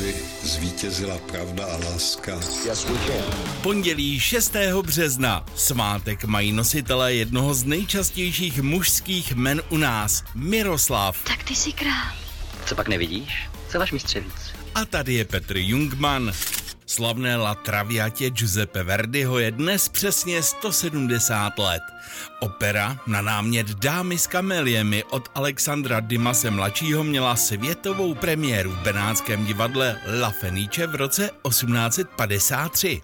aby zvítězila pravda a láska. Pondělí 6. března. Svátek mají nositelé jednoho z nejčastějších mužských men u nás. Miroslav. Tak ty jsi král. Co pak nevidíš? Co váš mistřevíc? A tady je Petr Jungman. Slavné La Traviatě Giuseppe Verdiho je dnes přesně 170 let. Opera na námět Dámy s kameliemi od Alexandra Dimase mladšího měla světovou premiéru v Benátském divadle La Fenice v roce 1853.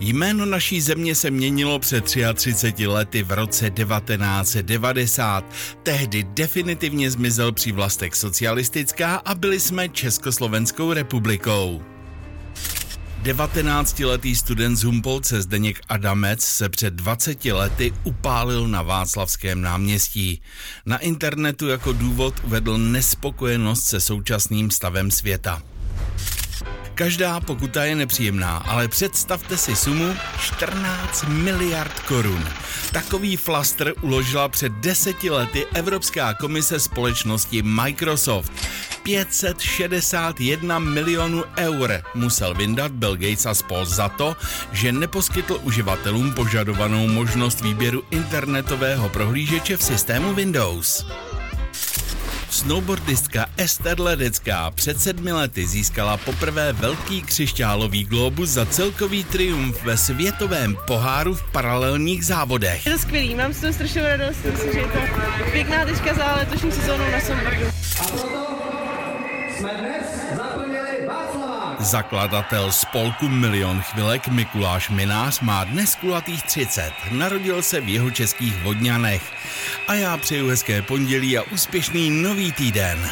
Jméno naší země se měnilo před 33 lety v roce 1990. Tehdy definitivně zmizel přívlastek socialistická a byli jsme Československou republikou. 19-letý student z Humpolce Zdeněk Adamec se před 20 lety upálil na Václavském náměstí. Na internetu jako důvod uvedl nespokojenost se současným stavem světa. Každá pokuta je nepříjemná, ale představte si sumu 14 miliard korun. Takový flastr uložila před deseti lety Evropská komise společnosti Microsoft. 561 milionů eur musel vyndat Bill Gates a spol za to, že neposkytl uživatelům požadovanou možnost výběru internetového prohlížeče v systému Windows. Snowboardistka Ester Ledecká před sedmi lety získala poprvé velký křišťálový globus za celkový triumf ve světovém poháru v paralelních závodech. Je to skvělý, mám z toho strašnou radost, myslím že je to pěkná tečka za letošní sezónu na snowboardu. Zakladatel spolku Milion chvilek Mikuláš Minář má dnes kulatých 30. Narodil se v jeho českých Vodňanech. A já přeju hezké pondělí a úspěšný nový týden.